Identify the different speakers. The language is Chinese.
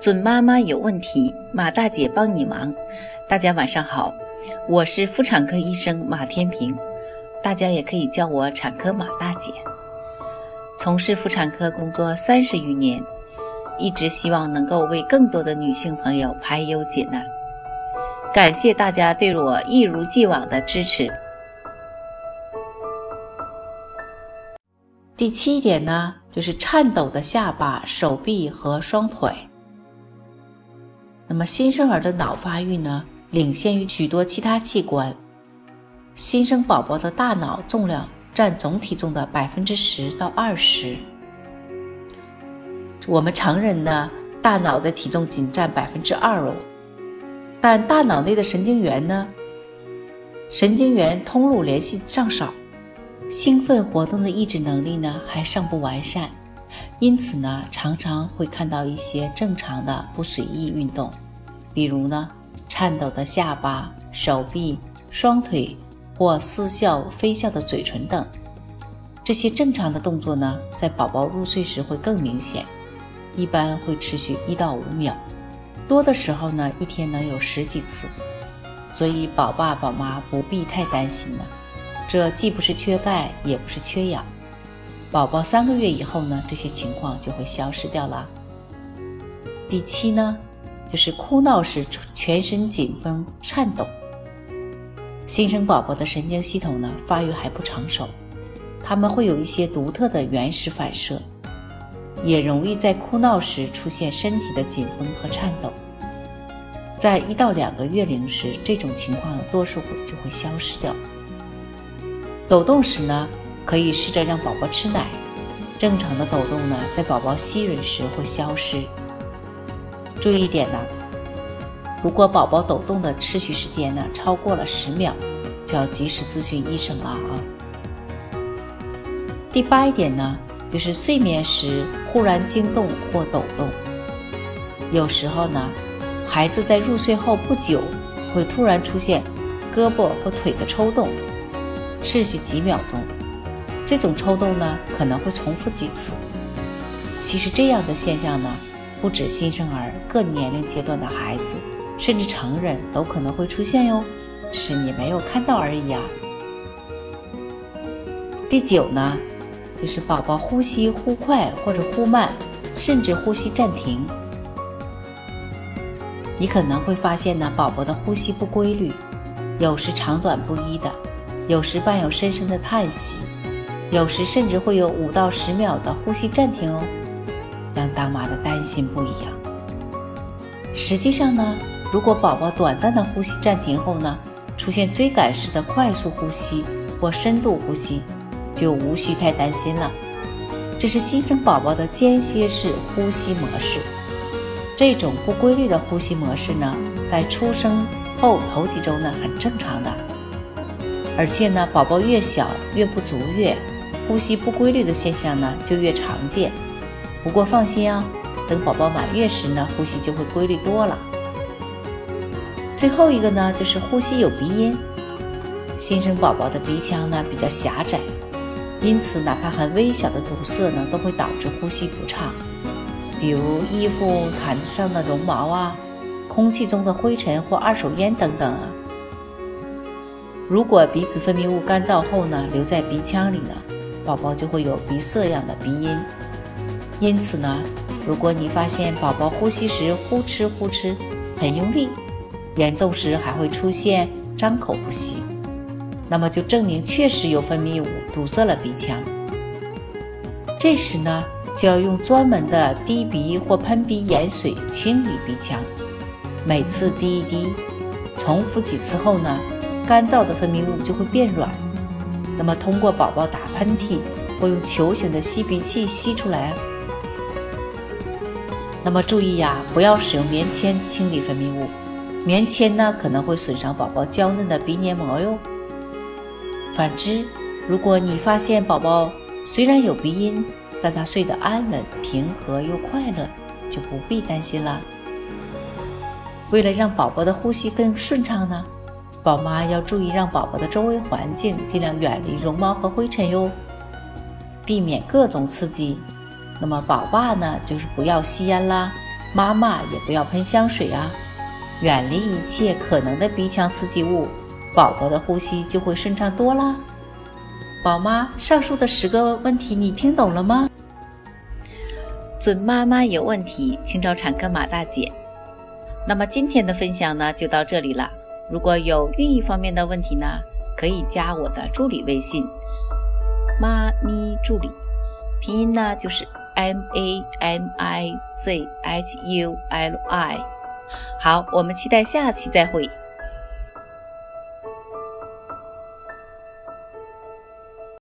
Speaker 1: 准妈妈有问题，马大姐帮你忙。大家晚上好，我是妇产科医生马天平，大家也可以叫我产科马大姐。从事妇产科工作三十余年，一直希望能够为更多的女性朋友排忧解难。感谢大家对我一如既往的支持。第七点呢，就是颤抖的下巴、手臂和双腿。那么新生儿的脑发育呢，领先于许多其他器官。新生宝宝的大脑重量占总体重的百分之十到二十。我们成人呢，大脑的体重仅占百分之二哦。但大脑内的神经元呢，神经元通路联系尚少，兴奋活动的抑制能力呢还尚不完善。因此呢，常常会看到一些正常的不随意运动，比如呢，颤抖的下巴、手臂、双腿或似笑非笑的嘴唇等。这些正常的动作呢，在宝宝入睡时会更明显，一般会持续一到五秒，多的时候呢，一天能有十几次。所以宝爸宝妈不必太担心了，这既不是缺钙，也不是缺氧。宝宝三个月以后呢，这些情况就会消失掉了。第七呢，就是哭闹时全身紧绷、颤抖。新生宝宝的神经系统呢，发育还不成熟，他们会有一些独特的原始反射，也容易在哭闹时出现身体的紧绷和颤抖。在一到两个月龄时，这种情况多数会就会消失掉。抖动时呢？可以试着让宝宝吃奶，正常的抖动呢，在宝宝吸吮时会消失。注意一点呢，如果宝宝抖动的持续时间呢超过了十秒，就要及时咨询医生了啊。第八一点呢，就是睡眠时忽然惊动或抖动，有时候呢，孩子在入睡后不久会突然出现胳膊或腿的抽动，持续几秒钟。这种抽动呢，可能会重复几次。其实这样的现象呢，不止新生儿，各年龄阶段的孩子，甚至成人都可能会出现哟，只是你没有看到而已啊。第九呢，就是宝宝呼吸忽快或者忽慢，甚至呼吸暂停。你可能会发现呢，宝宝的呼吸不规律，有时长短不一的，有时伴有深深的叹息。有时甚至会有五到十秒的呼吸暂停哦，让当妈的担心不一样。实际上呢，如果宝宝短暂的呼吸暂停后呢，出现追赶式的快速呼吸或深度呼吸，就无需太担心了。这是新生宝宝的间歇式呼吸模式。这种不规律的呼吸模式呢，在出生后头几周呢很正常的，而且呢，宝宝越小越不足月。呼吸不规律的现象呢，就越常见。不过放心啊，等宝宝满月时呢，呼吸就会规律多了。最后一个呢，就是呼吸有鼻音。新生宝宝的鼻腔呢比较狭窄，因此哪怕很微小的堵塞呢，都会导致呼吸不畅。比如衣服毯子上的绒毛啊，空气中的灰尘或二手烟等等啊。如果鼻子分泌物干燥后呢，留在鼻腔里呢。宝宝就会有鼻塞样的鼻音，因此呢，如果你发现宝宝呼吸时呼哧呼哧很用力，严重时还会出现张口呼吸，那么就证明确实有分泌物堵塞了鼻腔。这时呢，就要用专门的滴鼻或喷鼻盐水清理鼻腔，每次滴一滴，重复几次后呢，干燥的分泌物就会变软。那么，通过宝宝打喷嚏或用球形的吸鼻器吸出来。那么注意呀，不要使用棉签清理分泌物，棉签呢可能会损伤宝宝娇嫩的鼻黏膜哟。反之，如果你发现宝宝虽然有鼻音，但他睡得安稳、平和又快乐，就不必担心了。为了让宝宝的呼吸更顺畅呢？宝妈要注意，让宝宝的周围环境尽量远离绒毛和灰尘哟，避免各种刺激。那么宝爸呢，就是不要吸烟啦，妈妈也不要喷香水啊，远离一切可能的鼻腔刺激物，宝宝的呼吸就会顺畅多啦。宝妈，上述的十个问题你听懂了吗？准妈妈有问题，请找产科马大姐。那么今天的分享呢，就到这里了。如果有孕育方面的问题呢，可以加我的助理微信“妈咪助理”，拼音呢就是 M A M I Z H U L I。好，我们期待下期再会。